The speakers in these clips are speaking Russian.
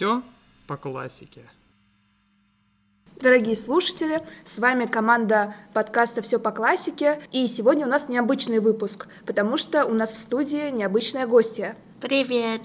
Все по классике. Дорогие слушатели, с вами команда подкаста «Все по классике», и сегодня у нас необычный выпуск, потому что у нас в студии необычная гостья. Привет!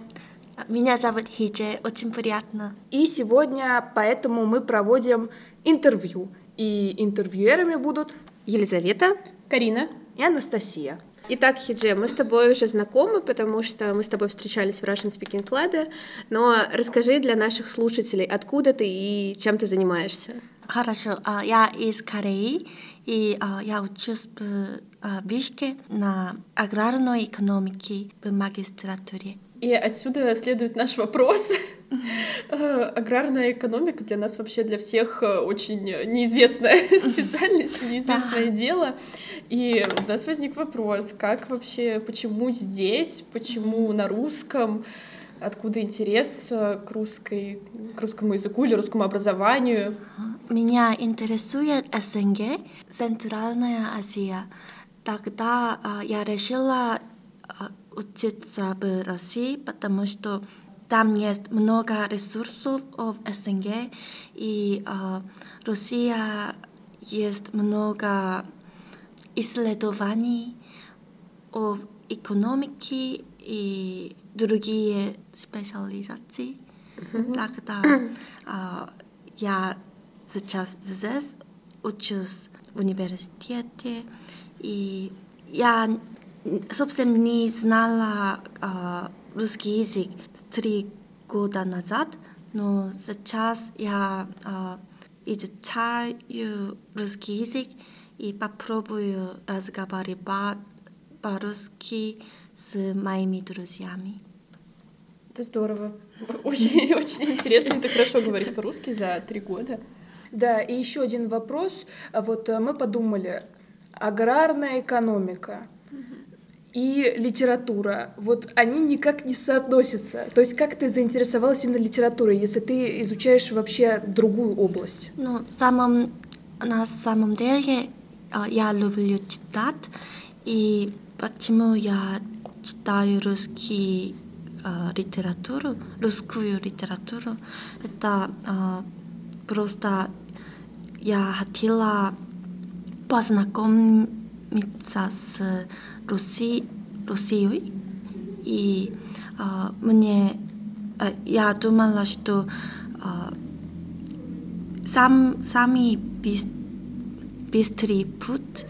Меня зовут Хиджи, очень приятно. И сегодня поэтому мы проводим интервью, и интервьюерами будут Елизавета, Карина и Анастасия. Итак, Хидже, мы с тобой уже знакомы, потому что мы с тобой встречались в Russian Speaking Club, но расскажи для наших слушателей, откуда ты и чем ты занимаешься. Хорошо, а, я из Кореи, и а, я учусь в а, вишке на аграрной экономике в магистратуре. И отсюда следует наш вопрос. Аграрная экономика для нас вообще для всех очень неизвестная специальность, неизвестное дело. И у нас возник вопрос, как вообще, почему здесь, почему на русском, откуда интерес к русской, к русскому языку или русскому образованию? Меня интересует СНГ, Центральная Азия. Тогда я решила а, учиться в России, потому что там есть много ресурсов в СНГ, и а, Россия есть много исследований о экономике и другие специализации. Mm-hmm. Тогда а, я сейчас здесь учусь в университете, и я совсем не знала а, русский язык три года назад, но сейчас я а, изучаю русский язык и попробую разговаривать по-русски с моими друзьями. Это здорово. Очень, очень интересно. Ты хорошо говоришь по-русски за три года. Да, и еще один вопрос. Вот э, мы подумали, аграрная экономика и литература, вот они никак не соотносятся. То есть как ты заинтересовалась именно литературой, если ты изучаешь вообще другую область? Ну, самом, на самом деле а, я люблю читать, и почему я читаю русский э, литературу, русскую литературу, это э, просто я хотела познакомиться с Руси, Россией, и э, мне э, я думала, что э, сам, самый быстрый путь,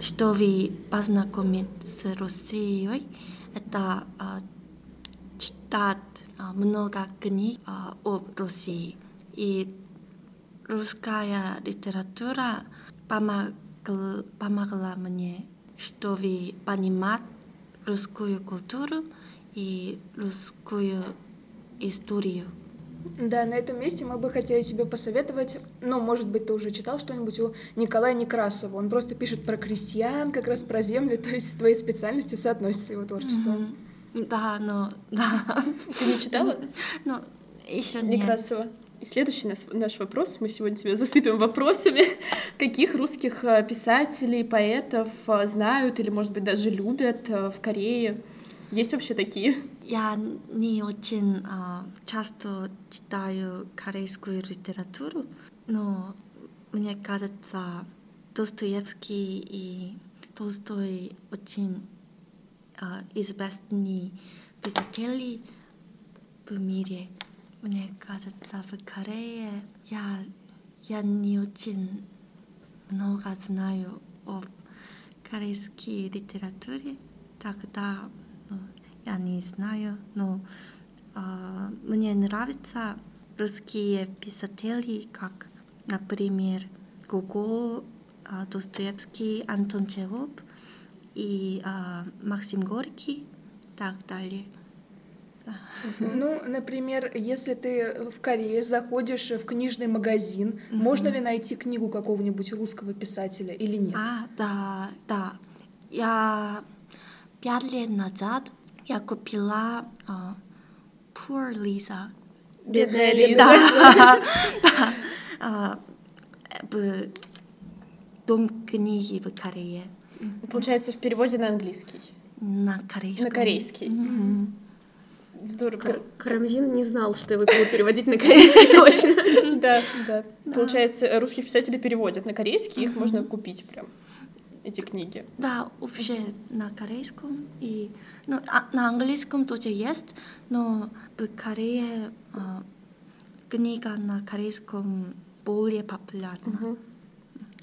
чтобы познакомиться с Россией, это э, читать э, много книг э, об России. И русская литература помогла, помогла мне, чтобы понимать русскую культуру и русскую историю. Да, на этом месте мы бы хотели тебе посоветовать, ну, может быть, ты уже читал что-нибудь у Николая Некрасова. Он просто пишет про крестьян, как раз про землю, то есть с твоей специальностью соотносится его творчество. Mm-hmm. Да, но да. Ты не читала? Ну, еще нет. Некрасова. И следующий наш, наш вопрос, мы сегодня тебя засыпем вопросами. Каких русских э, писателей, поэтов э, знают или, может быть, даже любят э, в Корее? Есть вообще такие? Я не очень uh, часто читаю корейскую литературу, но мне кажется, Достоевский и Толстой очень uh, известные писатели в мире. Мне кажется, в Корее я, я не очень много знаю о корейской литературе, тогда я не знаю, но э, мне нравятся русские писатели, как, например, Гогол, э, Достоевский, Антон Чехов и э, Максим Горький, так далее. Ну, например, если ты в Корее заходишь в книжный магазин, mm-hmm. можно ли найти книгу какого-нибудь русского писателя или нет? А, да, да. Я пять лет назад я купила uh, Poor Lisa. Бедная Лиза. Да. в Дом книги в Корее. Получается, в переводе на английский. На корейский. На корейский. Здорово. Кар- Карамзин не знал, что его будут переводить на корейский точно. Да, да. Получается, русских писателей переводят на корейский, их можно купить прям, эти книги. Да, вообще на корейском и ну, а, на английском тоже есть, но в Корее а, книга на корейском более популярна.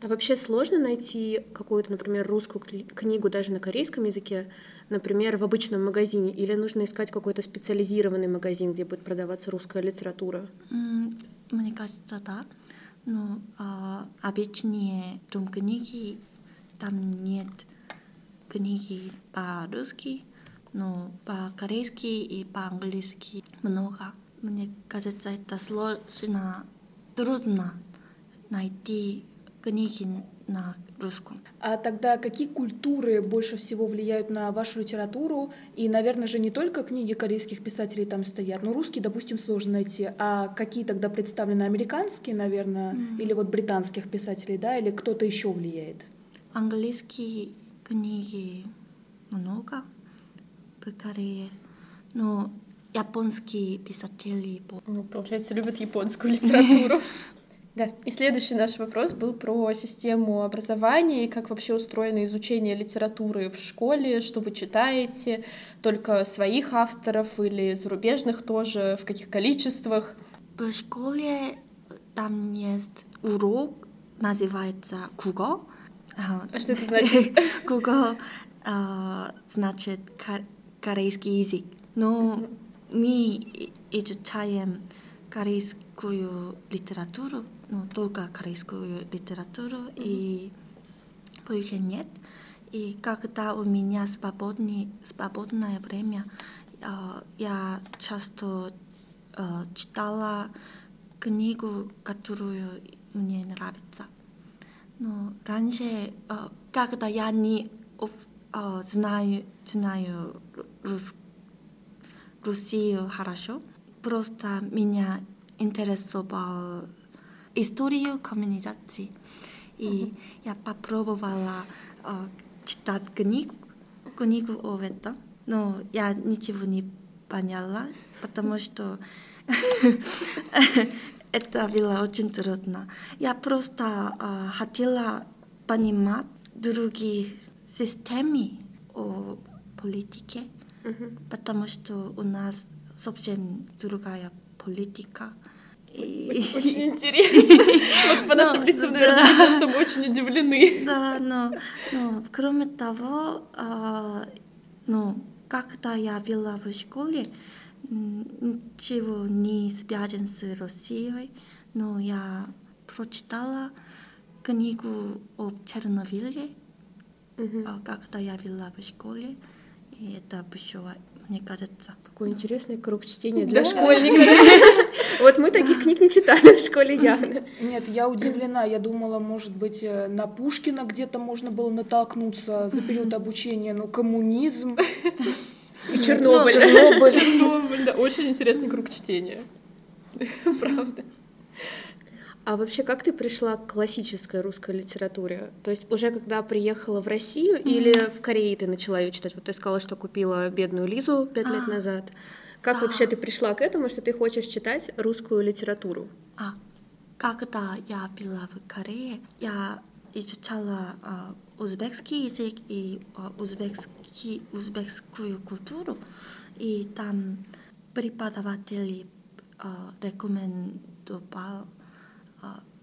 А вообще сложно найти какую-то, например, русскую книгу даже на корейском языке, например, в обычном магазине, или нужно искать какой-то специализированный магазин, где будет продаваться русская литература? Мне кажется, да. Но а, обычные дом книги там нет книги по-русски, но по-корейски и по-английски много. Мне кажется, это сложно, трудно найти книги на русском. А тогда какие культуры больше всего влияют на вашу литературу? И, наверное же, не только книги корейских писателей там стоят, но русские, допустим, сложно найти. А какие тогда представлены американские, наверное, или вот британских писателей, да, или кто-то еще влияет? Английские книги много в Корее, но японские писатели Ну, Получается, любят японскую литературу. Да. И следующий наш вопрос был про систему образования и как вообще устроено изучение литературы в школе, что вы читаете, только своих авторов или зарубежных тоже, в каких количествах. В школе там есть урок, называется куго. А, что это значит? Куго а, значит корейский язык. Но мы изучаем корейскую литературу, ну, только корейскую литературу, и больше нет. И когда у меня свободный, свободное время, а, я часто а, читала книгу, которую мне нравится. Но раньше, а, когда я не а, знаю, знаю рус, Россию хорошо, просто меня интересовал историю коммунизации. И я попробовала а, читать книгу, книгу о этом, но я ничего не поняла, потому что это было очень трудно. Я просто а, хотела понимать другие системы о политике, потому что у нас совсем другая политика. Очень интересно. Вот по нашим Ну, лицам, да. наверное, видно, что мы очень удивлены. Да, но, кроме того, а, ну, когда я была в школе, ничего не связано с Россией, но я прочитала книгу об Чернобыле, когда я была в школе, и это большое, мне кажется. Какой интересный круг чтения для школьника. Вот мы таких книг не читали в школе явно. Нет, я удивлена. Я думала, может быть, э, на Пушкина где-то можно было натолкнуться за период обучения, но коммунизм И Чернобыль. Чернобыль. Чернобыль, да, очень интересный круг чтения. Правда. А вообще, как ты пришла к классической русской литературе? То есть уже когда приехала в Россию или в Корее ты начала ее читать? Вот ты сказала, что купила «Бедную Лизу» пять лет А. назад. Как вообще ты пришла к этому, что ты хочешь читать русскую литературу? А когда я была в Корее, я изучала а, узбекский язык и а, узбекский, узбекскую культуру, и там преподаватели а, рекомендовал а,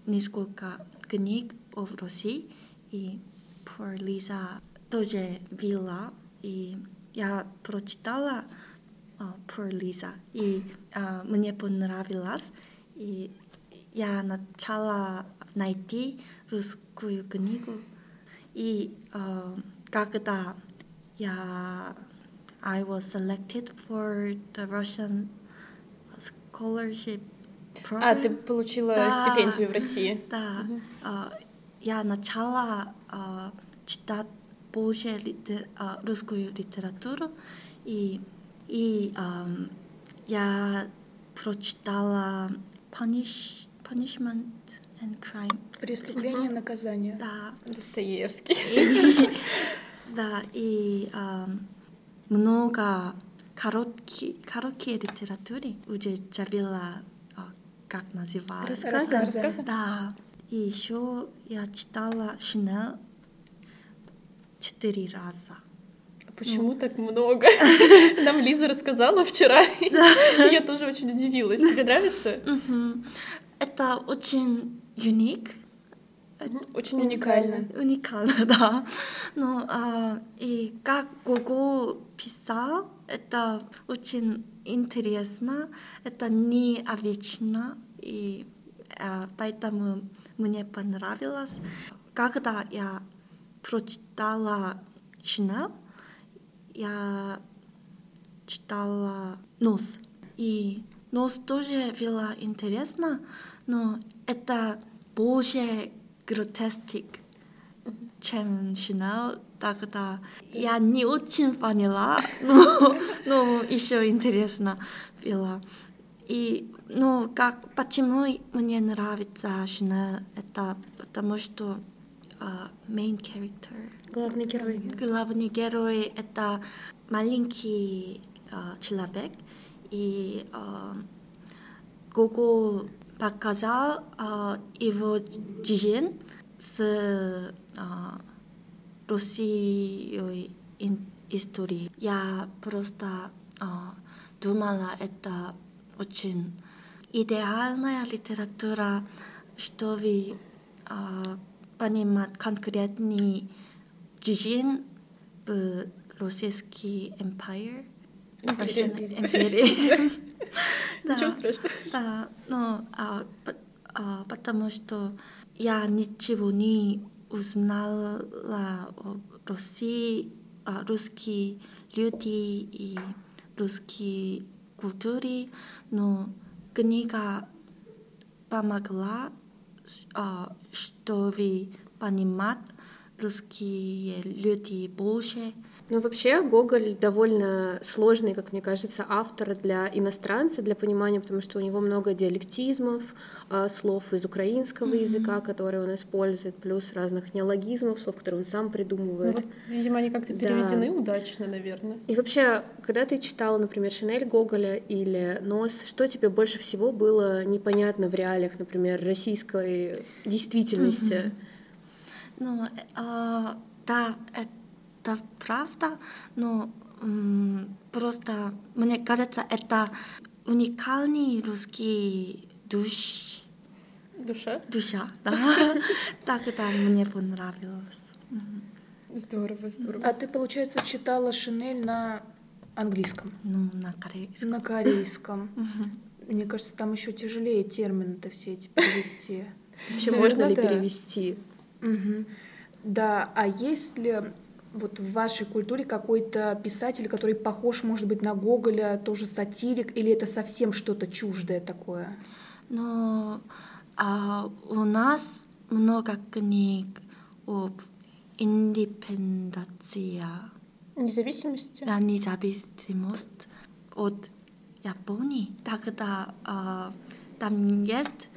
несколько книг о России, и про Лиза тоже вела, и я прочитала а, про Лиза, и а, мне понравилось, и я начала найти русскую книгу, и а, когда я I was selected for the Russian scholarship program. А, ты получила Да. стипендию в России. Да, а, я начала а, читать больше литер- а, русскую литературу, и, и я прочитала Punish, Punishment and Crime. Преступление, наказание. Да, Достоевский. и, да, и много короткие, короткие литературы уже забила, а, как называют. Рассказы. Рассказы. Да. И еще я читала Шинель четыре раза. Почему так много? Нам Лиза рассказала вчера. Я тоже очень удивилась. Тебе нравится? Это очень уник, Очень Уникально. уникально, да. Но а, и как Google писал, это очень интересно, это необычно, и а, поэтому мне понравилось. Когда я прочитала Шинель, я читала Нос. И Нос тоже было интересно, но это больше гротестик, чем Шинель. Тогда я не очень поняла, но, но еще интересно было. И, ну, как, почему мне нравится Шинель, это потому что а, main character Главный герой. Главный герой — это маленький а, человек, и а, Google показал а, его жизнь с а, Россией ин- историей. Я просто а, думала, это очень идеальная литература, чтобы а, понимать конкретный жизнь в российский. Russian империи. Ничего страшного. Да, но а, по- а, потому что я ничего не узнала о России, а, русские люди и русские культуре, но книга помогла, а, чтобы понимать русские люди больше. Ну, вообще, Гоголь довольно сложный, как мне кажется, автор для иностранца, для понимания, потому что у него много диалектизмов, а, слов из украинского языка, которые он использует, плюс разных неологизмов, слов, которые он сам Ну придумывает. вот, видимо, они как-то Да. переведены удачно, наверное. И вообще, когда ты читала, например, Шинель Гоголя или Нос, что тебе больше всего было непонятно в реалиях, например, российской действительности? Ну, а, да, это правда, но м, просто мне кажется, это уникальный русский душ, Душа? душа, да. Тогда мне понравилось. Здорово, здорово. А ты, получается, читала Шинель на английском, Ну, на корейском. на корейском. Мне кажется, там еще тяжелее термины-то все эти перевести. Вообще, можно ли перевести? Мгм. Да, а есть ли вот в вашей культуре какой-то писатель, который похож, может быть, на Гоголя, тоже сатирик, или это совсем что-то чуждое такое? Но а, у нас много книг об индепенденции, Независимости? да, независимость от Японии. Тогда а, там есть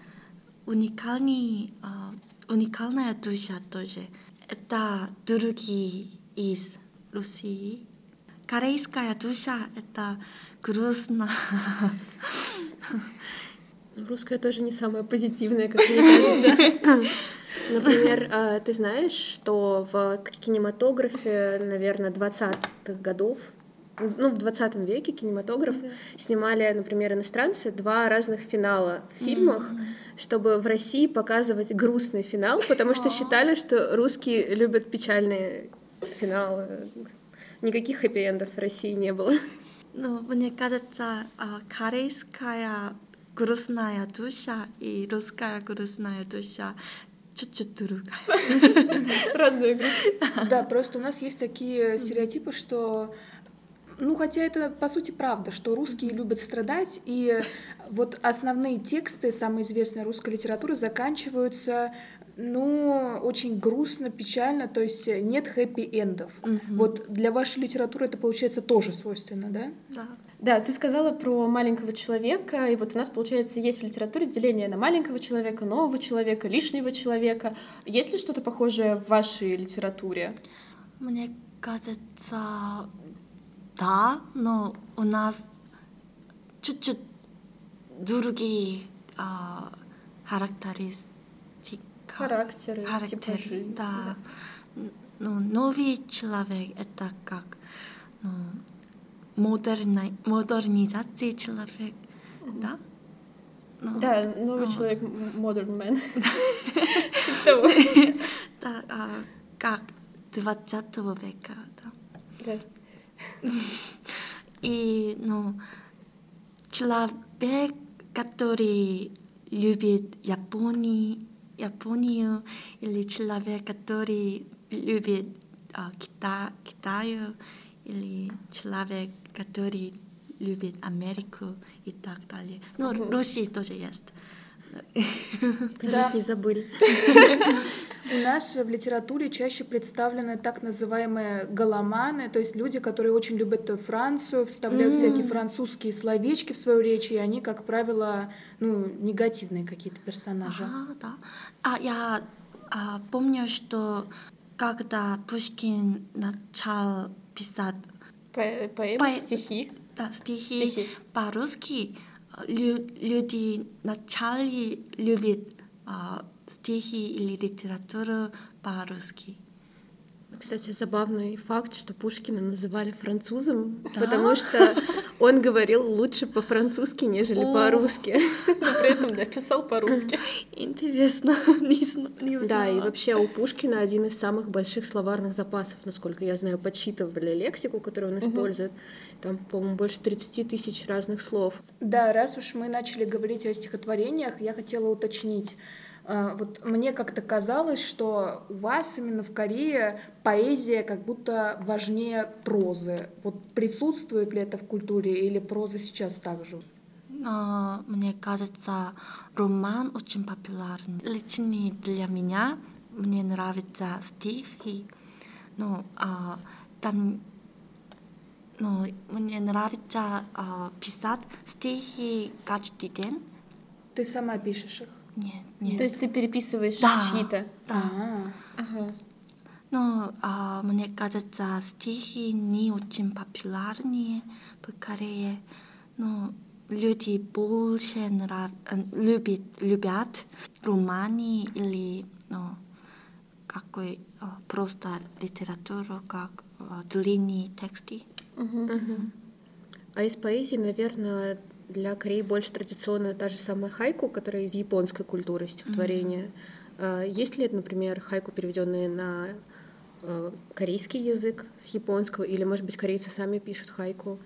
уникальный, а, уникальная душа тоже. Это другие из России. Корейская душа — это грустно. Русская тоже не самая позитивная, как мне кажется. Например, а, ты знаешь, что в кинематографе, наверное, 20-х годов, ну, в 20 веке кинематограф снимали, например, иностранцы два разных финала в фильмах, чтобы в России показывать грустный финал, потому что считали, что русские любят печальные финалы. Никаких хэппи-эндов в России не было. Ну, мне кажется, а, корейская грустная душа и русская грустная душа чуть-чуть другая. Разные грусти. Да, просто у нас есть такие стереотипы, что ну, хотя это, по сути, правда, что русские любят страдать, и вот основные тексты самой известной русской литературы заканчиваются, ну, очень грустно, печально, то есть нет хэппи-эндов. Вот для вашей литературы это, получается, тоже свойственно, да? Да. Да, ты сказала про маленького человека, и вот у нас, получается, есть в литературе деление на маленького человека, нового человека, лишнего человека. Есть ли что-то похожее в вашей литературе? Мне кажется, да, но у нас чуть-чуть другие а, характеристики. Характеры, Характер, типажи. да. Ну, новый человек это как ну, модерни, модернизация человек, да? Ну, Да, новый а. человек, modern man. Типа да, а, как 20 века, да. И, ну, человек, который любит Японию, Японию, или человек, который любит а, Кита, Китаю, или человек, который любит Америку и так далее. Ну, Мгм. Россия тоже есть. Про Да. не забыли. У нас в литературе чаще представлены так называемые голоманы, то есть люди, которые очень любят Францию, вставляют всякие французские словечки в свою речь, и они, как правило, ну, негативные какие-то персонажи. А, да. А я а, помню, что когда Пушкин начал писать По- Поэмы, По- стихи. да, стихи, Стихи. по-русски, лю- люди начали любить а, стихи или литературу по-русски. Кстати, забавный факт, что Пушкина называли французом, Да? потому что он говорил лучше по-французски, нежели по-русски. Но при этом, да, писал по-русски. Интересно, не, не Да, и вообще у Пушкина один из самых больших словарных запасов, насколько я знаю, подсчитывали лексику, которую он использует. Там, по-моему, больше 30 тысяч разных слов. Да, раз уж мы начали говорить о стихотворениях, я хотела уточнить. А, Вот мне как-то казалось, что у вас именно в Корее поэзия как будто важнее прозы. Вот присутствует ли это в культуре или проза сейчас так же? Но мне кажется, роман очень популярный. Лично для меня мне нравятся стихи. Ну, а, там, ну, мне нравится а, писать стихи каждый день. Ты сама пишешь их? Нет, нет. То есть ты переписываешь Да. чьи-то. да. А, Ага. Но а, мне кажется, стихи не очень популярные в Корее. Но люди больше нрав... э, любят, любят романы или ну, какой а, просто литературу, как а, длинные тексты. А из поэзии, наверное, для Кореи больше традиционная та же самая хайку, которая из японской культуры стихотворения. А Есть ли, например, хайку, переведенные на э, корейский язык с японского, или, может быть, корейцы сами пишут хайку?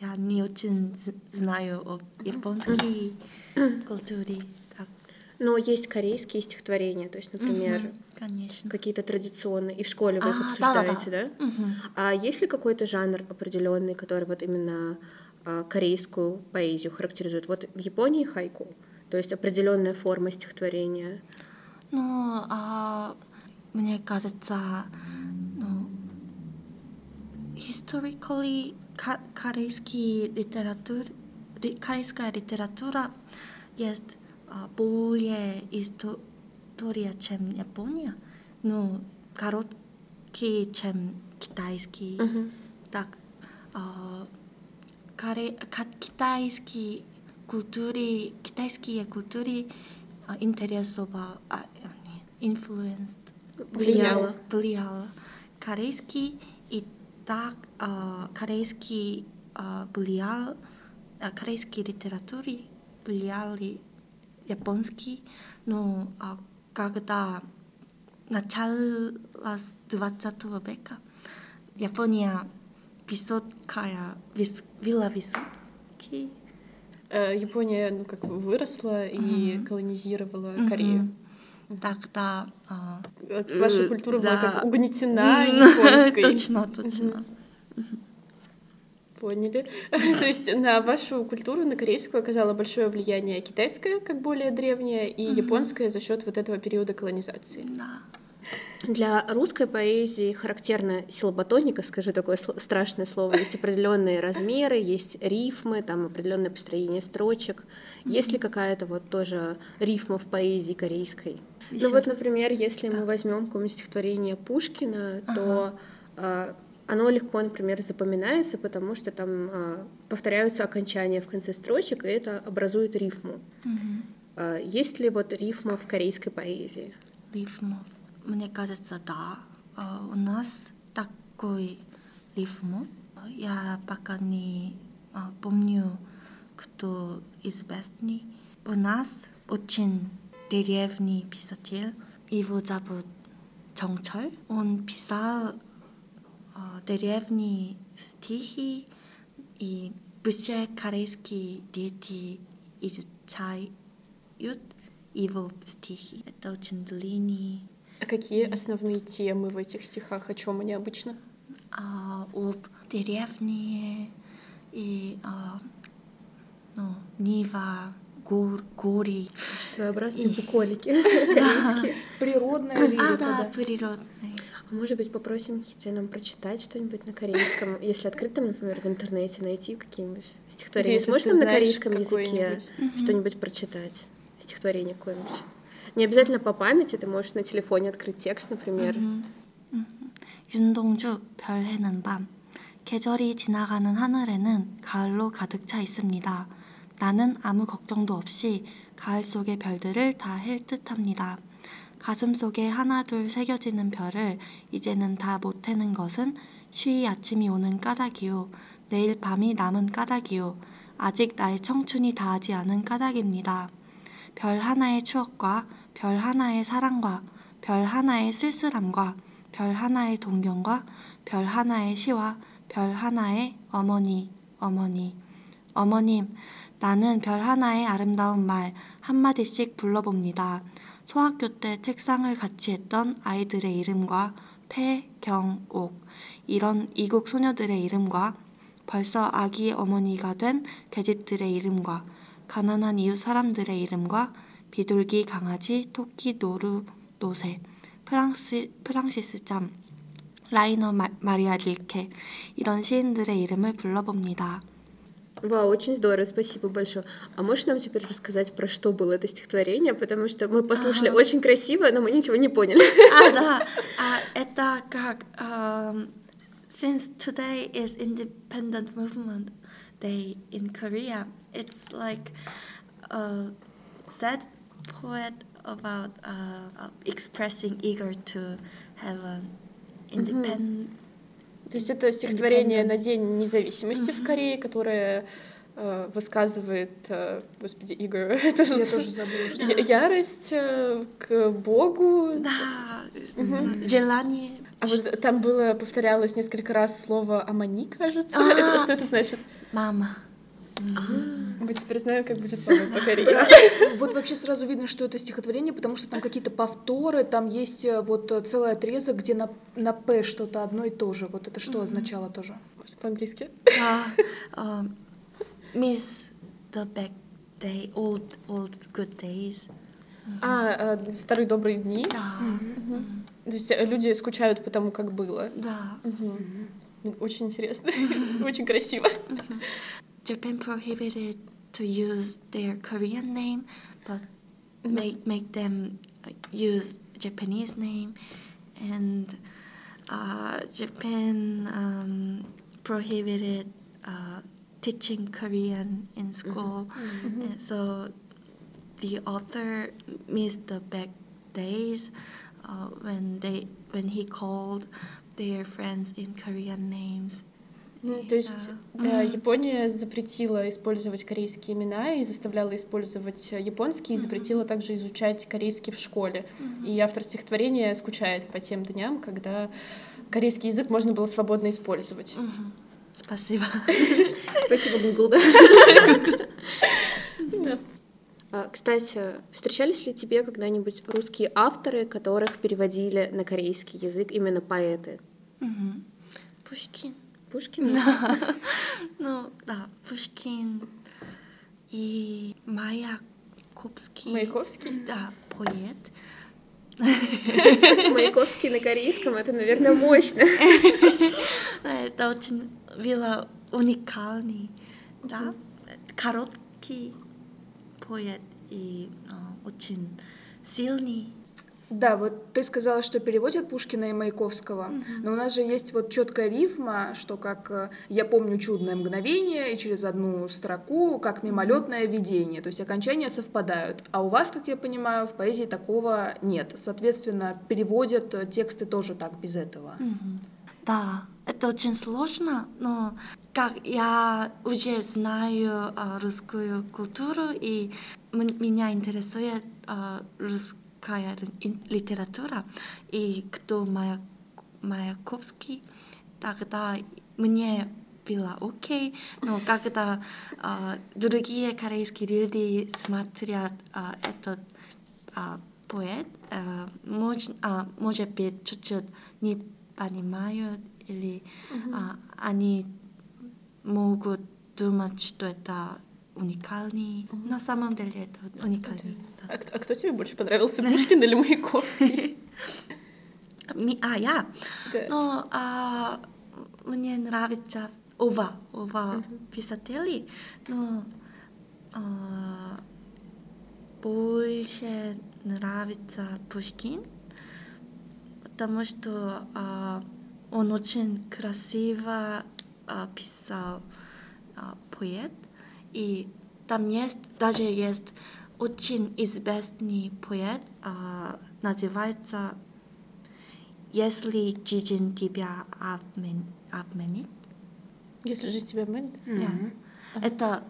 Я не очень знаю о японской культуре. Так. Но есть корейские стихотворения, то есть, например, Конечно. какие-то традиционные, и в школе вы их А, обсуждаете, да-да-да. да? Мгм. А есть ли какой-то жанр определенный, который вот именно корейскую поэзию характеризует? Вот в Японии хайку, то есть определенная форма стихотворения. Ну, а, мне кажется, ну, historically корейский литератур, ли- корейская литература есть а, более история, чем Япония, ну, короткий, чем китайский. Так, а, китайский культуре, китайские культуры а, интересовал, а, не, influenced, Влияло. влияло. Корейский и так а, корейский а, влиял, а, корейские литературы влияли японский, но а, когда начало 20 века Япония высокая, вис, была высокий. Э, Япония, ну, как выросла и Мгм. колонизировала Мгм. Корею. Тогда а, Э, Ваша культура была да. как угнетена японской. Точно, точно. Поняли. То есть на вашу культуру, на корейскую, оказало большое влияние китайское, как более древнее, и японское за счет вот этого периода колонизации. Да. Для русской поэзии характерна силоботоника, скажу такое страшное слово. Есть определенные размеры, есть рифмы, там определенное построение строчек. Есть ли какая-то вот тоже рифма в поэзии корейской? Ещё ну вот, например, если мы возьмем какое-нибудь стихотворение Пушкина, то а, Оно легко, например, запоминается, потому что там а, повторяются окончания в конце строчек, и это образует рифму. А, есть ли вот рифма в корейской поэзии? Рифму. Мне кажется, да. А, у нас такой рифму. Я пока не а, помню, кто известный. У нас очень древний писатель. Его зовут 정철. Он писал 어, древние стихи и все корейские дети изучают его стихи. Это очень длинный. А какие основные темы в этих стихах? О чем они обычно? А, об деревне и а, ну, Нива, гор, горы. Своеобразные буколики корейские. Природная А, лирика, да, да. природные. А может быть, попросим Хиджи нам прочитать что-нибудь на корейском, если открыть там, например, в интернете, найти какие-нибудь стихотворения. Сможешь нам на корейском языке что-нибудь прочитать? Стихотворение какое-нибудь. Не обязательно по памяти, ты можешь на телефоне открыть текст, например. 윤동주 별 해는 밤 계절이 지나가는 하늘에는 가을로 가득 차 있습니다. 나는 아무 걱정도 없이 가을 속의 별들을 다 헬 듯합니다. 가슴 속에 하나둘 새겨지는 별을 이제는 다 못 해는 것은 쉬이 아침이 오는 까닭이요. 내일 밤이 남은 까닭이요. 아직 나의 청춘이 다하지 않은 까닭입니다. 별 하나의 추억과 별 하나의 사랑과 별 하나의 쓸쓸함과 별 하나의 동경과 별 하나의 시와 별 하나의 어머니, 어머니, 어머님, 나는 별 하나의 아름다운 말 한마디씩 불러봅니다. 소학교 때 책상을 같이 했던 아이들의 이름과 폐, 경, 옥, 이런 이국 소녀들의 이름과 벌써 아기 어머니가 된 계집들의 이름과 가난한 이웃 사람들의 이름과 비둘기, 강아지, 토끼, 노루, 노새, 프랑스, 프랑시스 짬, 라이너 마, 마리아 릴케 이런 시인들의 이름을 불러봅니다. Вау, очень здорово, спасибо большое. А можешь нам теперь рассказать, про что было это стихотворение? Потому что мы послушали Ага. очень красиво, но мы ничего не поняли. 아, 나, 아, это как, um, since today is Independent Movement Day in Korea, it's like a sad poet about uh, expressing eager to have an independent. То есть это стихотворение на. День независимости в Корее, которое э, высказывает, э, господи, Игорь, это Я тоже забыла, что... ярость э, к Богу. Да, желание. А вот там было, повторялось несколько раз слово «амани», кажется. А. Это- что это значит? мама. Мы теперь знаем, как будет мама по-корейски. Вот вообще сразу видно, что это стихотворение, потому что там какие-то повторы, там есть э, вот э, целый отрезок, где на, на «п» что-то одно и то же. Вот это что означало тоже? Может, по-английски? Да, um, miss the back day, old, old good days. А, э, старые добрые дни. Да, То есть люди скучают по тому, как было. да. Очень интересно, очень красиво. Japan prohibited to use their Korean name, but make make them uh, use Japanese name, and uh, Japan um, prohibited uh, teaching Korean in school, and so the author missed the back days uh, when they when he called their friends in Korean names. Мгм, То есть, да, Япония запретила использовать корейские имена и заставляла использовать э, японские, и запретила также изучать корейский в школе. И автор стихотворения скучает по тем дням, когда корейский язык можно было свободно использовать. Мгм. Спасибо. Спасибо, Google, да? Да. А, Кстати, встречались ли тебе когда-нибудь русские авторы, которых переводили на корейский язык именно поэты? Мгм. Пушкин. Пушкин? Ну, да, Пушкин и Маяковский. Маяковский? Да, поэт. Маяковский на корейском, это, наверное, мощно. Да, это очень было уникальный, да, короткий поэт и э, очень сильный Да, вот ты сказала, что переводят Пушкина и Маяковского, но у нас же есть вот четкая рифма, что как э, я помню чудное мгновение и через одну строку как мимолетное видение, то есть окончания совпадают. А у вас, как я понимаю, в поэзии такого нет. Соответственно, переводят тексты тоже так без этого. Да, это очень сложно, но как я уже знаю э, русскую культуру и меня интересует э, русская ри- литература и кто Мая, Маяковский, тогда мне было окей, но когда э, другие корейские люди смотрят э, этот э, поэт, э, мож, а, может быть чуть-чуть не понимают или а, они могут думать, что это уникальный. На самом деле это уникальный. да. А, а кто тебе больше понравился, Пушкин или Маяковский? А, я? Да. Ну, а, мне нравится оба, оба писатели, но а, больше нравится Пушкин, потому что а, он очень красиво а, писал а, поэт, и там есть, даже есть очень известный поэт, а, называется «Если жизнь тебя обмен- обменит». Если же тебя обманет. Да. Это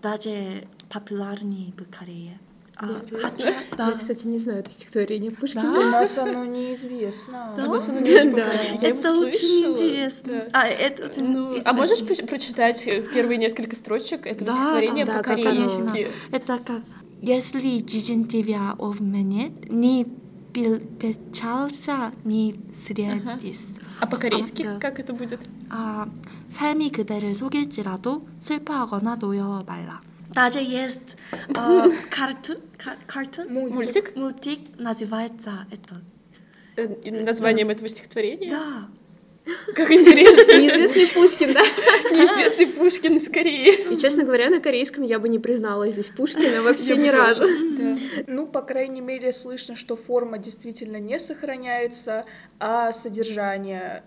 даже популярный в Корее. А, Интересно. хотя- Я, да. кстати, не знаю это стихотворение Пушкина. У нас оно неизвестно. Да? Оно всё равно не очень Да. популярно. Я его Это очень слышала. интересно. Да. А, это очень Ну, а известно. можешь про- прочитать э, первые несколько строчек этого Да, стихотворения да, да, как оно. по-корейски? Это как если жизнь тебя обменит, не пел- печалься, не средись. А по-корейски А, да. как это будет? 아, 삶이 그대를 속일지라도 슬퍼하거나 놓여 말라. даже есть э, картун, ка- картун, Мультик? мультик называется это. Э, Названием этого стихотворения? Да, Как интересно. Неизвестный Пушкин, да? Неизвестный Пушкин из Кореи. И, честно говоря, на корейском я бы не признала здесь Пушкина вообще ни разу. Ну, по крайней мере, слышно, что форма действительно не сохраняется, а содержание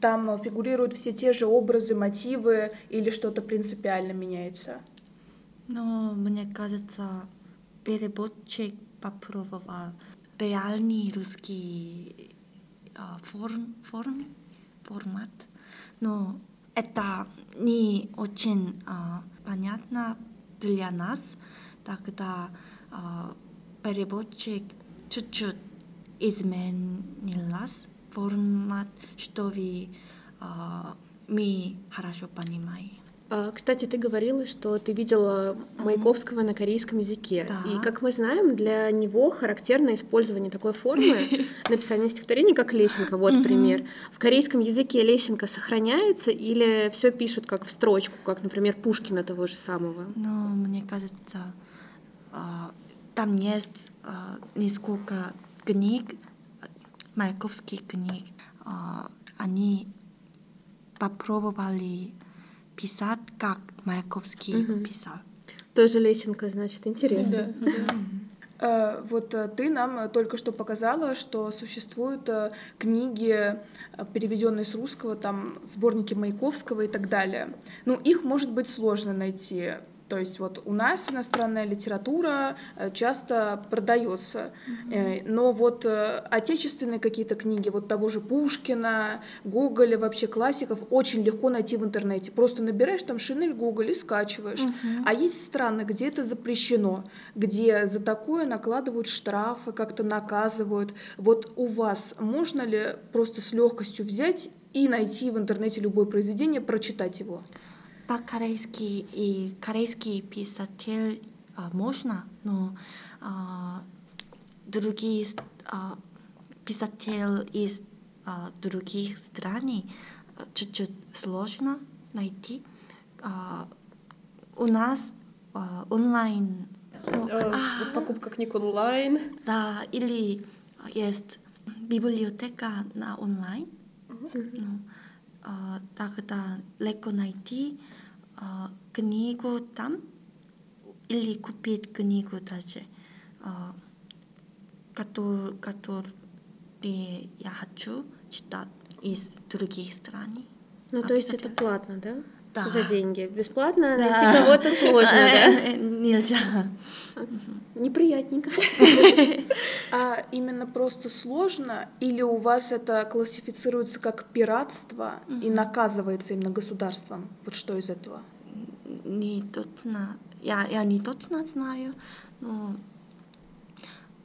там фигурируют все те же образы, мотивы или что-то принципиально меняется. Но мне кажется, переводчик попробовал реальный русский э, форм, форм, формат, но это не очень э, понятно для нас, тогда э, переводчик чуть-чуть изменилась формат, чтобы э, мы хорошо понимаем. А, Кстати, ты говорила, что ты видела Маяковского на корейском языке. Да. И, как мы знаем, для него характерно использование такой формы написания стихотворений, как лесенка. Вот пример. В корейском языке лесенка сохраняется или все пишут как в строчку, как, например, Пушкина того же самого? Но мне кажется, а, там есть а, несколько книг, Маяковских книг. Они попробовали писать, как Маяковский Мгм. писал. Тоже лесенка, значит, интересно. Да. Э, Вот э, ты нам э, только что показала, что существуют книги, переведенные с русского, там сборники Маяковского и так далее. Ну, их может быть сложно найти. То есть вот у нас иностранная литература э, часто продается, Э, но вот э, отечественные какие-то книги, вот того же Пушкина, Гоголя, вообще классиков, очень легко найти в интернете. Просто набираешь там Шинель Гоголь и скачиваешь. А есть страны, где это запрещено, где за такое накладывают штрафы, как-то наказывают. Вот у вас можно ли просто с легкостью взять и найти в интернете любое произведение, прочитать его? По-корейски и корейский писатель а, можно, но а, другие а, писатели из а, других стран а, чуть-чуть сложно найти. А, у нас а, онлайн, Э, а, Покупка книг онлайн. да, или есть библиотека на онлайн. Ну, а, тогда легко найти а, книгу там или купить книгу даже. А, которые, которые я хочу читать из других стран. Ну, то есть это платно, да? Да. За деньги. Бесплатно Да. найти кого-то сложно, да? Нельзя. Неприятненько. А именно просто сложно, или у вас это классифицируется как пиратство и наказывается именно государством? Вот что из этого? Не точно. Я, я не точно знаю, но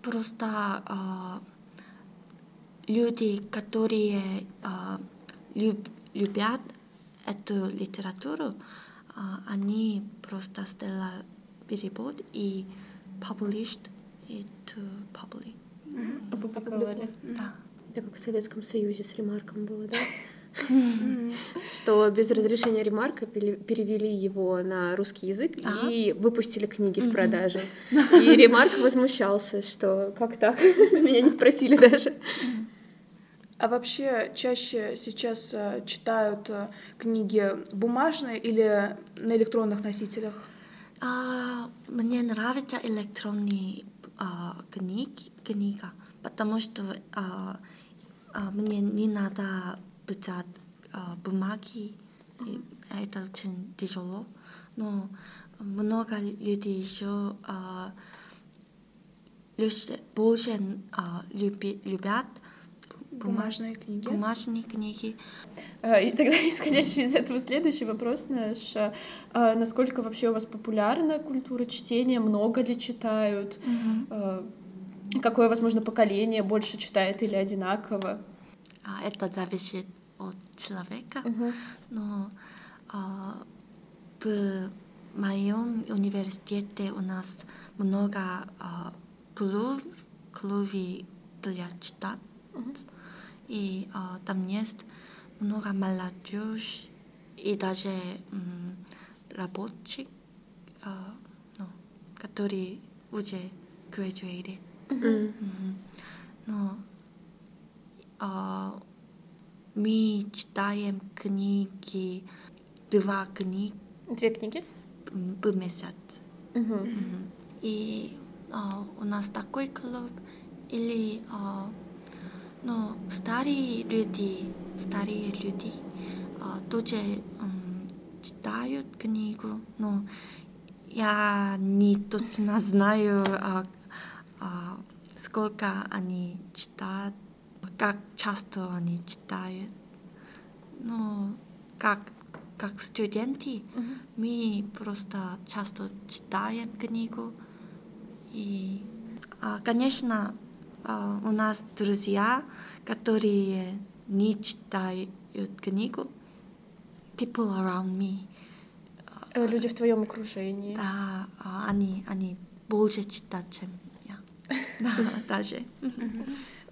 просто а, люди, которые а, люб- любят эту литературу, а, они просто сделали перевод и published it to public. Опубликовали. Да. Это как в Советском Союзе с ремарком было, да? Что без разрешения ремарка пере- перевели его на русский язык и выпустили книги в продажу. И ремарк возмущался, что как так? Меня не спросили даже. А вообще чаще сейчас э, читают э, книги бумажные или на электронных носителях? А, мне нравится электронный а, книг, книга, потому что а, а, мне не надо писать а, бумаги, и это очень тяжело. Но много людей еще а, больше а, люби- любят Бумажные книги? бумажные книги. А, И тогда, исходящий из этого, следующий вопрос наш. а, Насколько вообще у вас популярна культура чтения? Много ли читают? А, Какое, возможно, поколение больше читает или одинаково? А, это зависит от человека. Но а, в моем университете у нас много клуб, клубов для читать. И а, там есть много молодежь и даже м, рабочих, а, ну, которые уже graduated. Мгм. Но а, мы читаем книги, два книги Две книги? в месяц. Мгм. Мгм. И а, у нас такой клуб, или а, ну, старые люди, старые люди а, тоже м, читают книгу, но я не точно знаю, а, а, сколько они читают, как часто они читают. Ну, как, как студенты, мы просто часто читаем книгу. И, а, конечно, у нас друзья, которые не читают книгу. People around me. Э, Люди в твоем окружении. Да, а, они, они больше читают, чем я. Да, даже.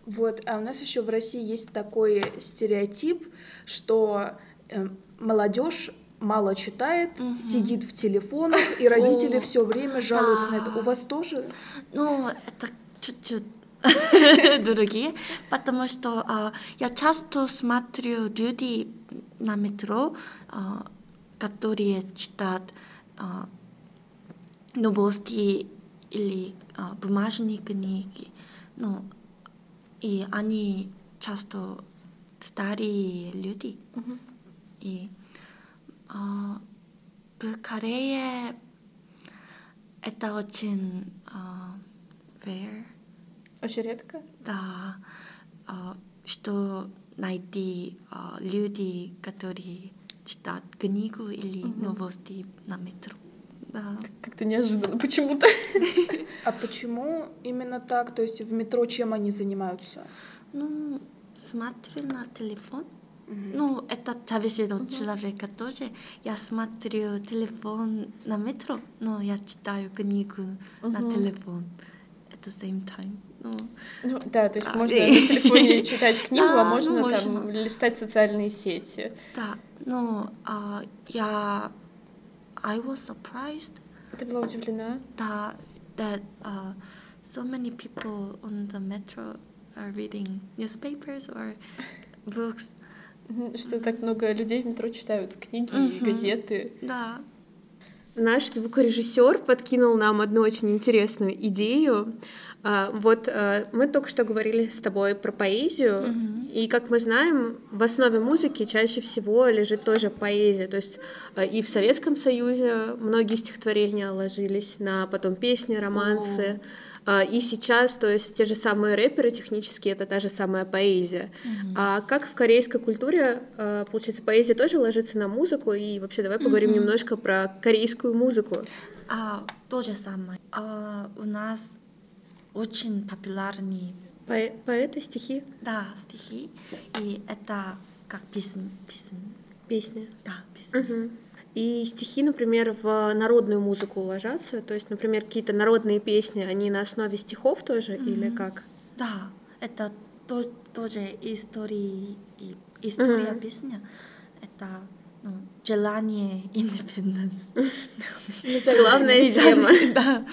Вот, а у нас еще в России есть такой стереотип, что э, молодежь мало читает, сидит в телефонах, и родители О, все время жалуются на это. У вас тоже? Ну, это чуть-чуть другие, потому что а, я часто смотрю люди на метро, а, которые читают а, новости или а, бумажные книги. Ну, и они часто старые люди. И а, в Корее это очень а, rare. Очень редко. Да, а, что найти а, люди, которые читают книгу или новости на метро. Да. Как-то неожиданно почему-то. А почему именно так? То есть в метро чем они занимаются? Ну, смотрю на телефон. Ну, это зависит от человека тоже. Я смотрю телефон на метро, но я читаю книгу на телефон at the same time. Ну, Ну, да, то есть А, можно и- на телефоне читать книгу, Да, а ну, можно там листать социальные сети. да, ну, а, я I was surprised Ты была удивлена? that that uh, so many people on the metro are reading newspapers or books. Что так много людей в метро читают книги и газеты. Да. Наш звукорежиссер подкинул нам одну очень интересную идею. А, Вот а, мы только что говорили с тобой про поэзию, и как мы знаем, в основе музыки чаще всего лежит тоже поэзия. То есть а, и в Советском Союзе многие стихотворения ложились на потом песни, романсы. А, И сейчас, то есть те же самые рэперы технически это та же самая поэзия. А как в корейской культуре, а, получается, поэзия тоже ложится на музыку? И вообще давай поговорим немножко про корейскую музыку. А, то же самое. А, у нас очень популярные По- поэты, стихи, да, стихи, и это как песня, песня, песни. да, песня. Мгм. И стихи, например, в народную музыку ложатся, то есть, например, какие-то народные песни, они на основе стихов тоже или как? Да, это то, тоже истории, история Мгм. песня. Это ну, желание independence. Главная тема. Да.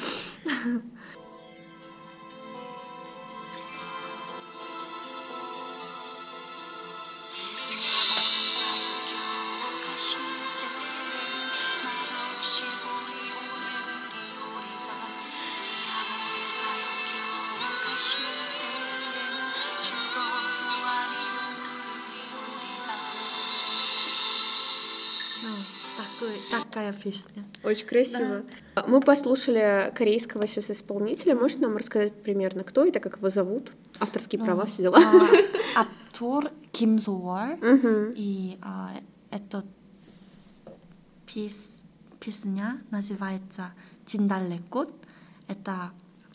Песня. Очень красиво. Мы послушали корейского сейчас исполнителя. Можешь нам рассказать примерно, кто это, как его зовут? Авторские права, все дела. А, актер Ким Со월. Мгм. И а, пес, песня называется «Циндалекот». Это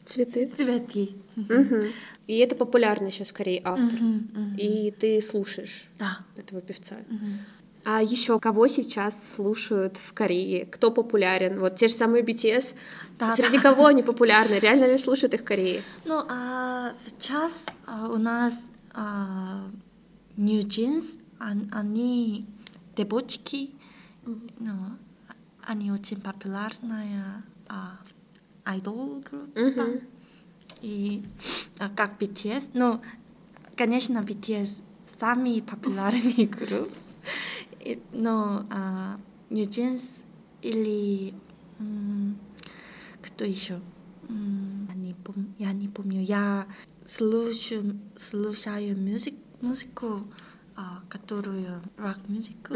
Цветы. цветы. Мгм. И это популярный сейчас в Корее автор. Мгм, мгм. И ты слушаешь Да. этого певца. Мгм. А еще кого сейчас слушают в Корее? Кто популярен? Вот те же самые BTS. Да, Среди да. кого они популярны? Реально ли слушают их в Корее? Ну, а сейчас а, у нас а, New Jeans, они девочки, ну, они очень популярная а, айдол группа. Мгм. И а, как BTS, ну, конечно, BTS самый популярный групп, И- но а, New Jeans или м, кто еще? М, Я не помню, я не помню. Я слушаю, слушаю музык, музыку, а, которую рок-музыку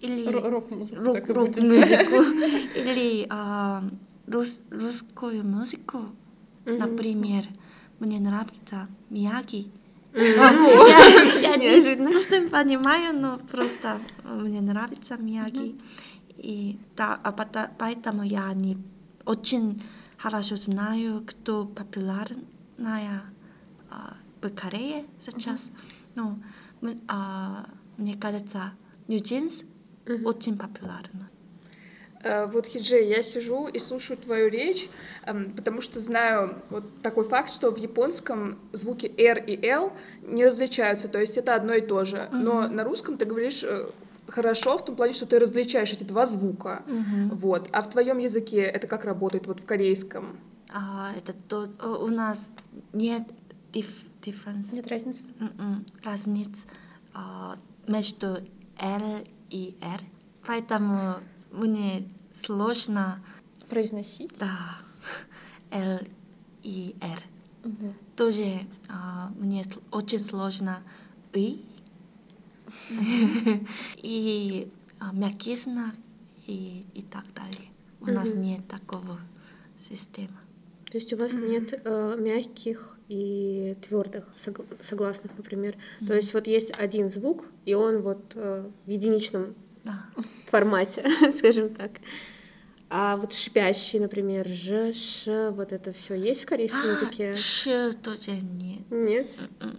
или Ро- Рок-музыка рок, рок-музыку или а, рус, русскую музыку. Например, мне нравится Мияги. О, Я не Неожиданно. совсем понимаю, но просто мне нравится Мияги. И да, а пота- поэтому я не очень хорошо знаю, кто популярная а, в Корее сейчас. Но м- а, мне кажется, New Jeans очень популярна. Э, Вот, Хиджей, я сижу и слушаю твою речь, эм, потому что знаю вот такой факт, что в японском звуки R и L не различаются, то есть это одно и то же. Но на русском ты говоришь э, хорошо в том плане, что ты различаешь эти два звука. Вот. А в твоем языке это как работает, вот в корейском? А, это то, у нас нет диф, difference, Нет разницы. м-м, разниц а, между L и R, поэтому мне сложно, Произносить. да, L и R. Мгм. Тоже а, мне очень сложно и и а, мягкий знак и, и так далее. У нас Мгм. нет такого системы. То есть у вас нет э, мягких и твердых согласных, например. То есть вот есть один звук, и он вот э, в единичном Да. формате, скажем так. А вот шипящий, например, ж, ш, вот это все есть в корейском языке? Ш тоже нет. Нет? М-м.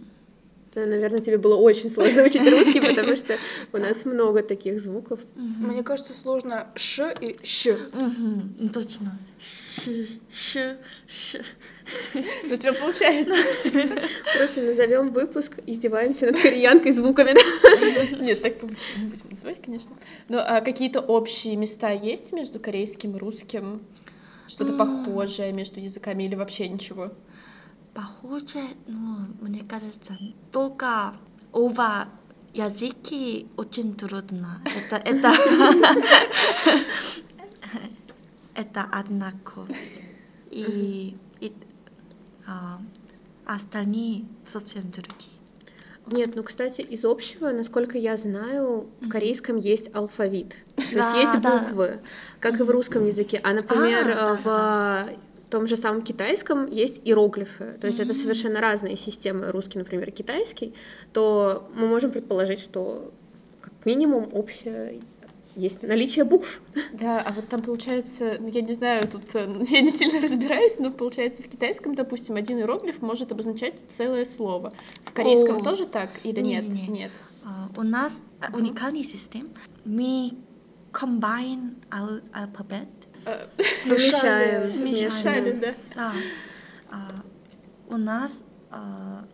Да, наверное, тебе было очень сложно учить русский, потому что у нас много таких звуков. Мне кажется, сложно ш и щ. Мгм, Точно. Ш, ш, ш. У тебя получается. Просто назовем выпуск «Издеваемся над кореянкой звуками». Нет, так не будем называть, конечно. Но а какие-то общие места есть между корейским и русским? Что-то похожее между языками или вообще ничего? Похоже, ну, мне кажется, только оба языки очень трудно. Это, это, это одинаково. И, и а, остальные совсем другие. Нет, ну, кстати, из общего, насколько я знаю, в корейском есть алфавит. То есть есть да. буквы, как и в русском языке. А, например, А, да, э, в том же самом китайском есть иероглифы. То есть это совершенно разные системы, русский, например, китайский. То мы можем предположить, что как минимум общее есть наличие букв. Да, а вот там получается, ну, я не знаю, тут э, я не сильно разбираюсь, но получается в китайском, допустим, один иероглиф может обозначать целое слово. В корейском О. тоже так или нет? Не-не-не. Нет. А, у нас уникальный систем. Мы combine алфавит. Смешаем. Смешали, да. Да. А, у нас а,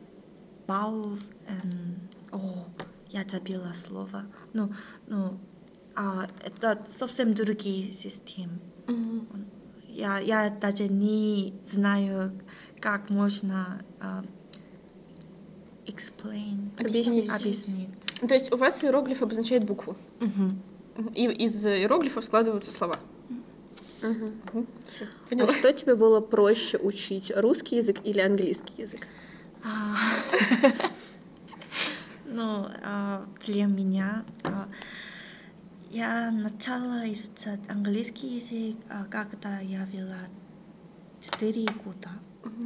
and... О, я забила слово. Ну, ну, а, это совсем другие системы. Я, я даже не знаю, как можно а, explain, Объяснить. объяснить. То есть у вас иероглиф обозначает букву, Мгм. и из иероглифов складываются слова. Мгм, всё, А что тебе было проще учить, русский язык или английский язык? А, Ну, а, для меня а, я начала изучать английский язык, когда я была 4 года.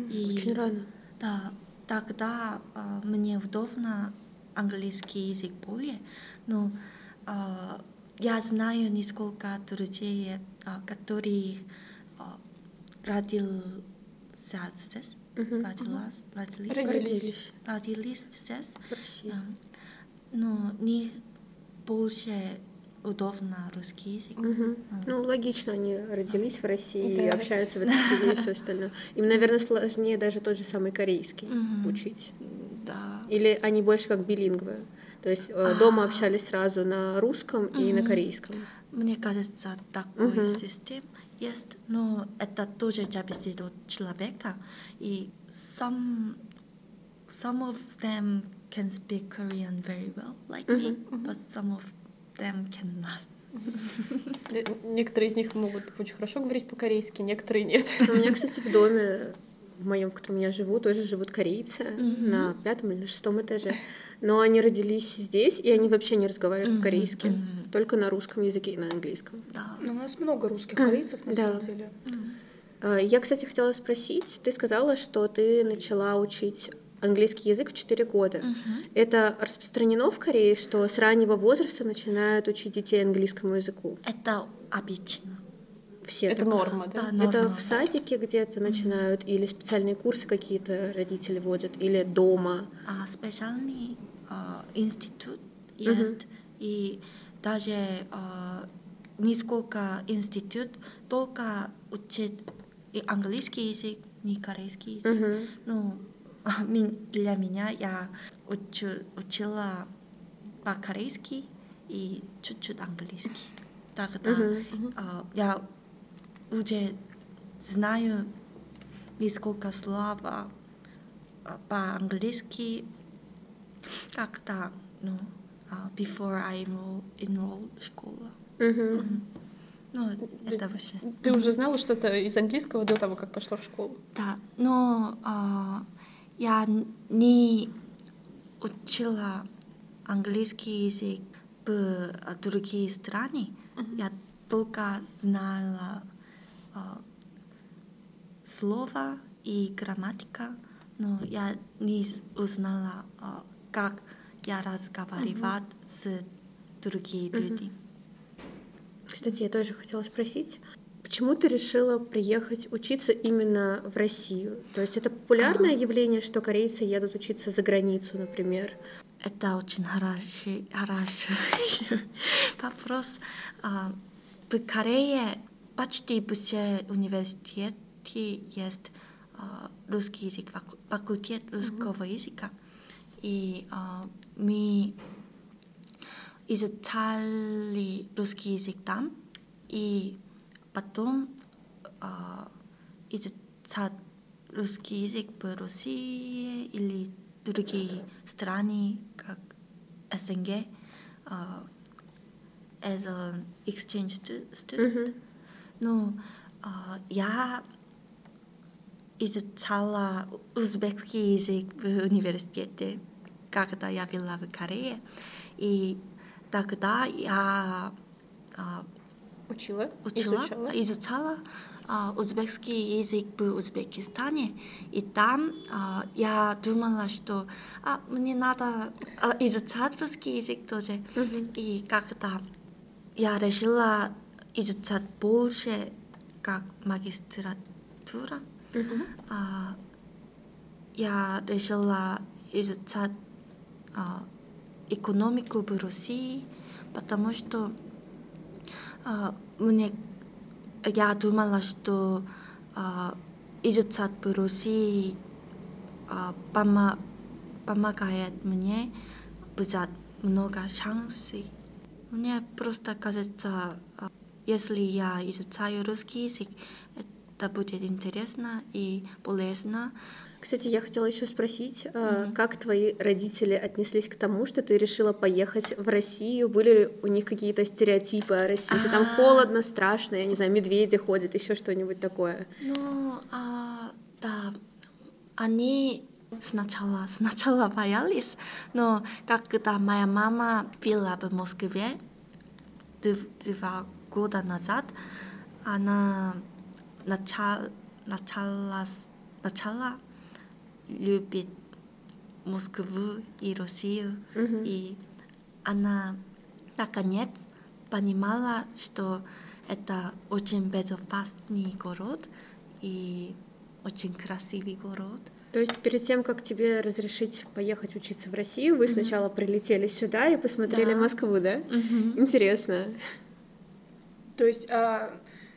И Очень рано. да, тогда мне удобно английский язык более, но я знаю несколько друзей, а, которые а, родился здесь, Мгм. родилась, родились, Родились родились здесь, в России. а, но не больше удобно русский язык. Мгм. Ну, логично, они родились в России и Да. общаются в этой среде и все остальное. Им, наверное, сложнее даже тот же самый корейский Мгм. учить. Да. Или они больше как билингвы. То есть э, дома общались сразу на русском и на корейском. Мне кажется, такой Мгм. систем есть, но это тоже зависит от человека. И some, some of them can speak Korean very well, like me, but some of them cannot. Некоторые из них могут очень хорошо говорить по-корейски, некоторые нет. У меня, кстати, в доме, в моем, в котором я живу, тоже живут корейцы на пятом или на шестом этаже. Но они родились здесь, и они вообще не разговаривают по-корейски, только на русском языке и на английском. Да. Ну, у нас много русских корейцев, на Да. самом деле. А, Я, кстати, хотела спросить, ты сказала, что ты начала учить английский язык в 4 года. Это распространено в Корее, что с раннего возраста начинают учить детей английскому языку? Это обычно. Все Это так? норма, да? Да, Это норма. в садике где-то начинают, или специальные курсы какие-то родители водят, или дома. А, специальный а, институт есть, и даже а, несколько институт только учат и английский язык, не корейский язык. Мгм. Ну, ми- для меня я учу- учила по-корейски и чуть-чуть английский. Тогда а, я уже знаю несколько слов по-английски, когда, ну, before I enroll, enroll в школу. Ну, это вообще. Ты уже знала что-то из английского до того, как пошла в школу? Да, но а, я не учила английский язык в другие страны. Я только знала слова и грамматика, но я не узнала, а, как я разговаривать с другими людьми. Кстати, я тоже хотела спросить, почему ты решила приехать учиться именно в Россию? То есть это популярное явление, что корейцы едут учиться за границу, например? Это очень хороший, хороший вопрос. А, В Корее почти все университеты есть а, русский язык, факу- факультет русского языка. И а, мы изучали русский язык там, и потом а, изучать русский язык в России или другие страны, как СНГ, а, as an exchange stu- student. Но а, я изучала узбекский язык в университете, когда я была в Корее. И тогда я а, Учила? учила, Изучала? изучала а, узбекский язык в Узбекистане. И там а, я думала, что а, мне надо а, изучать русский язык тоже. И когда я решила изучать больше как магистратура, а, я решила изучать а, экономику в России, потому что а, мне я думала, что а, изучать в России а, пома- помогает мне взять много шансов. Мне просто кажется, а, если я изучаю русский язык, это будет интересно и полезно. Кстати, я хотела еще спросить, э, как твои родители отнеслись к тому, что ты решила поехать в Россию? Были ли у них какие-то стереотипы о России? Что там А. холодно, страшно, я не знаю, медведи ходят, еще что-нибудь такое? Ну, а, да, они сначала, сначала боялись, но когда моя мама была в Москве дв- два года назад, она начала, начала, начала любить Москву и Россию, и она наконец понимала, что это очень безопасный город и очень красивый город. То есть перед тем, как тебе разрешить поехать учиться в Россию, вы сначала прилетели сюда и посмотрели Да. Москву, да? Интересно. То есть, а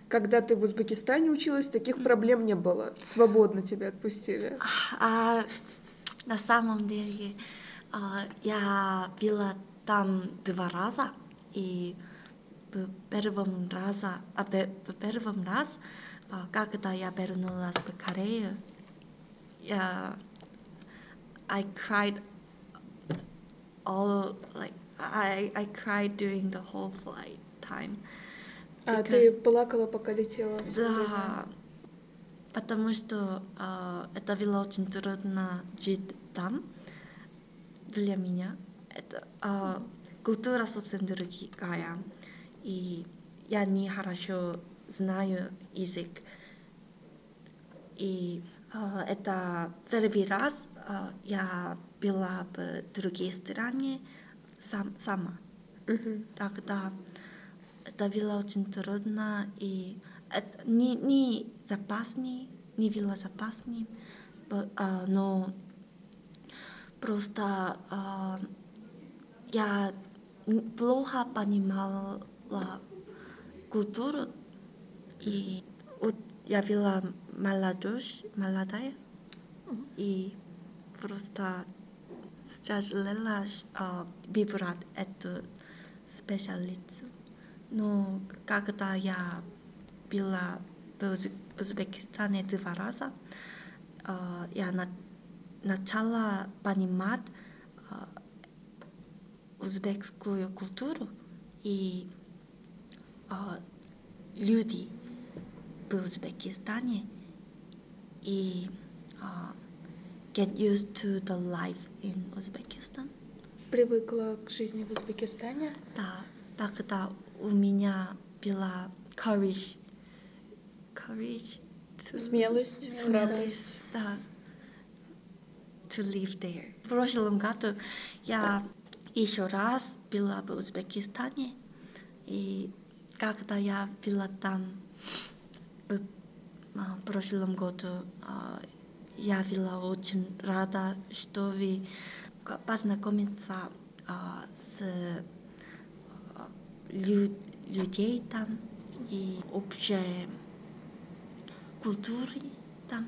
когда ты в Узбекистане училась, таких проблем не было? Свободно тебя отпустили? А на самом деле а, я была там два раза, и в первом раза, а, в первом раз, а, когда я вернулась в Корею, я I cried all like I I cried during the whole flight time. А Because- ты плакала, пока летела? Да, потому что а, это было очень трудно жить там для меня. Это а, культура совсем другая, и я не хорошо знаю язык. И а, это первый раз а, я была в другой стране сам, сама. Тогда это было очень трудно и это не, не запасный, не было запасным, б- а, но просто а, я плохо понимала культуру и вот я была молодежь, молодая и просто тяжело а, выбрать эту специалисту. Но когда я была в Уз- Узбекистане два раза, а, я на- начала понимать а, узбекскую культуру и а, люди в Узбекистане и get used to the life in Uzbekistan. Привыкла к жизни в Узбекистане? Да, тогда у меня была courage, courage, to- Смелость, смелость, да, to live there. В прошлом году я еще раз была в Узбекистане, и когда я была там в а, прошлом году, а, я была очень рада, что вы познакомиться а, с лю- людей там и общей культуры там.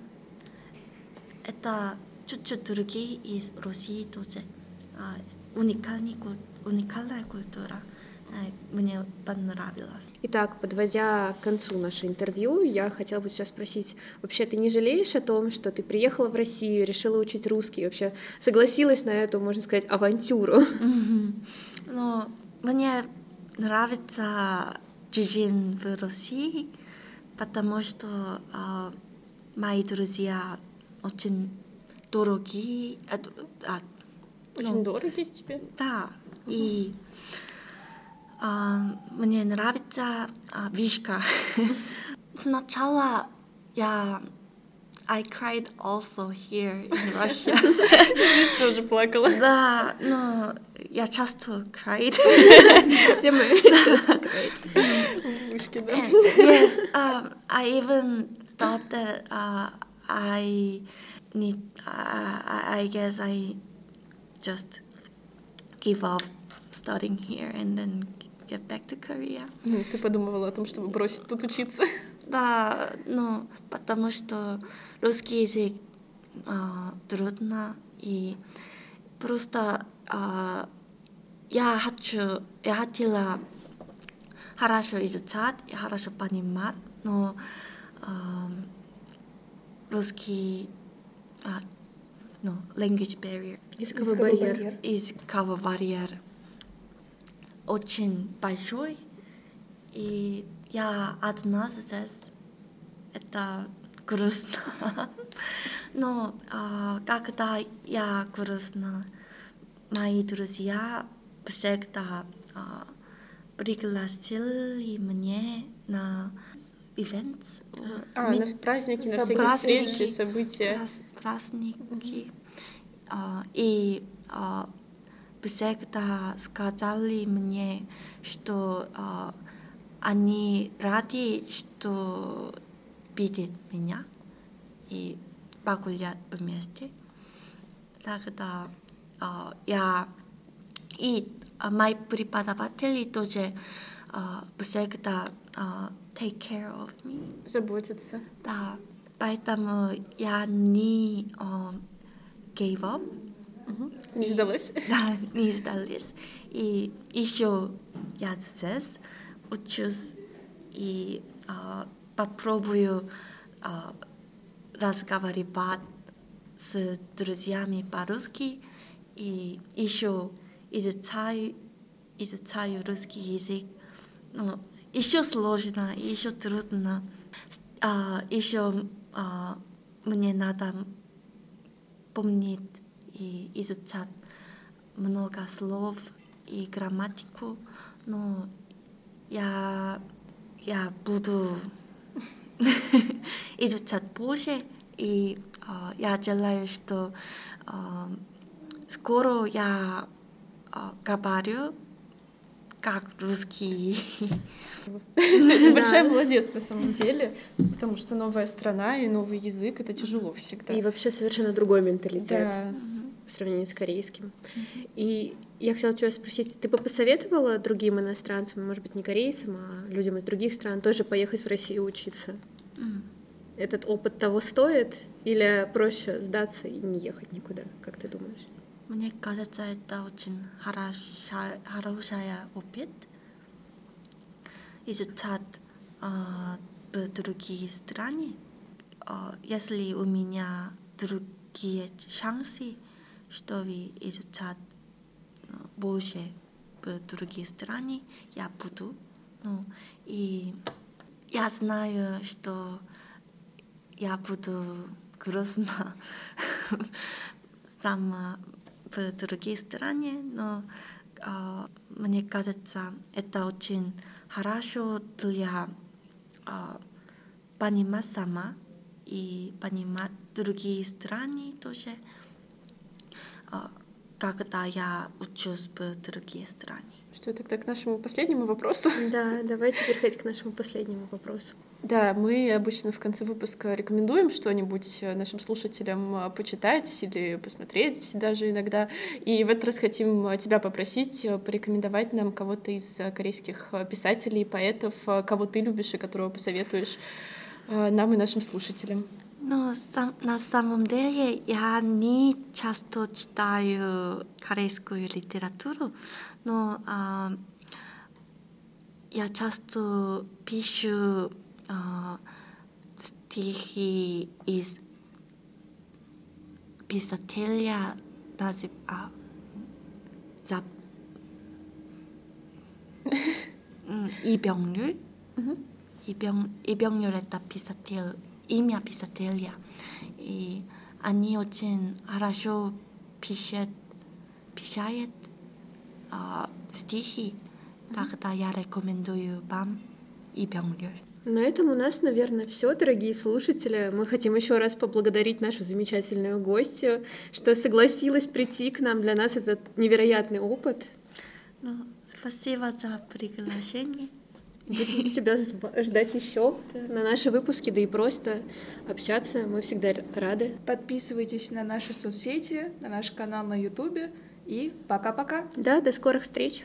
Это чуть-чуть другие из России тоже. А, уникальный, уникальная культура. А, Мне понравилось. Итак, подводя к концу наше интервью, я хотела бы тебя спросить, вообще ты не жалеешь о том, что ты приехала в Россию, решила учить русский, вообще согласилась на эту, можно сказать, авантюру? Мгм. Но мне нравится жизнь в России, потому что а, мои друзья очень дорогие, а, а, Очень Ну. дорогие тебе. да, и а, мне нравится а, вишка. Сначала я I cried also here in Russia. Здесь тоже плакала. да, но я часто cried. Все мы Вышки, да. And yes, um, I even thought that uh, I need. Uh, I I guess I just give up studying here and then get back to Korea. Ну, Ты подумывала о том, чтобы бросить тут учиться. Да, ну, потому что русский язык а, трудно и просто а, я хочу, я хотела хорошо изучать и хорошо понимать, но а, русский, а, ну, language barrier, языковой Языковой барьер. барьер. языковой барьер очень большой, и я одна здесь. Это грустно. Но а, когда я грустна, мои друзья всегда а, пригласили меня на ивент, А, на праздники, на всякие Праздники. встречи, события. праз- праздники. А, и а, всегда сказали мне, что а, они рады, что видят меня и погулять вместе. Тогда а, я и мои преподаватели тоже а, всегда а, take care of me. Заботиться. Да, поэтому я не э, gave up, Не сдалась. да, не сдалась. И еще я здесь учусь и э, попробую э, разговаривать с друзьями по-русски и еще изучаю, изучаю русский язык. Ну, еще сложно, еще трудно. А, еще а, мне надо помнить и изучать много слов и грамматику, но я, я буду изучать позже, и а, я желаю, что а, скоро я а, говорю как русский. Ты большая молодец на самом деле, потому что новая страна и новый язык — это тяжело всегда. И вообще совершенно другой менталитет Да. По сравнению с корейским. И я хотела тебя спросить, ты бы посоветовала другим иностранцам, может быть, не корейцам, а людям из других стран, тоже поехать в Россию учиться? Этот опыт того стоит? Или проще сдаться и не ехать никуда, как ты думаешь? Мне кажется, это очень хорошая, хорошая опыт изучать в другие страны. А, если у меня другие шансы, чтобы изучать ну, больше в другие страны, я буду. Ну, и я знаю, что я буду грустно сама в другие страны, но а, мне кажется, это очень хорошо для а, понимать сама и понимать другие страны тоже, когда я учусь в другие страны. Что тогда к нашему последнему вопросу? Да, давайте переходить к нашему последнему вопросу. Да, мы обычно в конце выпуска рекомендуем что-нибудь э, нашим слушателям э, почитать или посмотреть даже иногда. И в этот раз хотим э, тебя попросить порекомендовать нам кого-то из корейских писателей, поэтов, кого ты любишь и которого посоветуешь нам и нашим слушателям. Но сам- на самом деле я не часто читаю корейскую литературу, но а, я часто пишу а, стихи из писателя назив, а, за, 음, 이병률 Ибем, Ибемнюр это писатель, имя писателя. И они очень хорошо пишет, пишет а, стихи. Тогда я рекомендую вам Ибемнюр. На этом у нас, наверное, все, дорогие слушатели. Мы хотим еще раз поблагодарить нашу замечательную гостью, что согласилась прийти к нам. Для нас это невероятный опыт. Ну, спасибо за приглашение. Будем тебя ждать еще на наши выпуски, да и просто общаться. Мы всегда рады. Подписывайтесь на наши соцсети, на наш канал на Ютубе. И пока-пока. Да, до скорых встреч.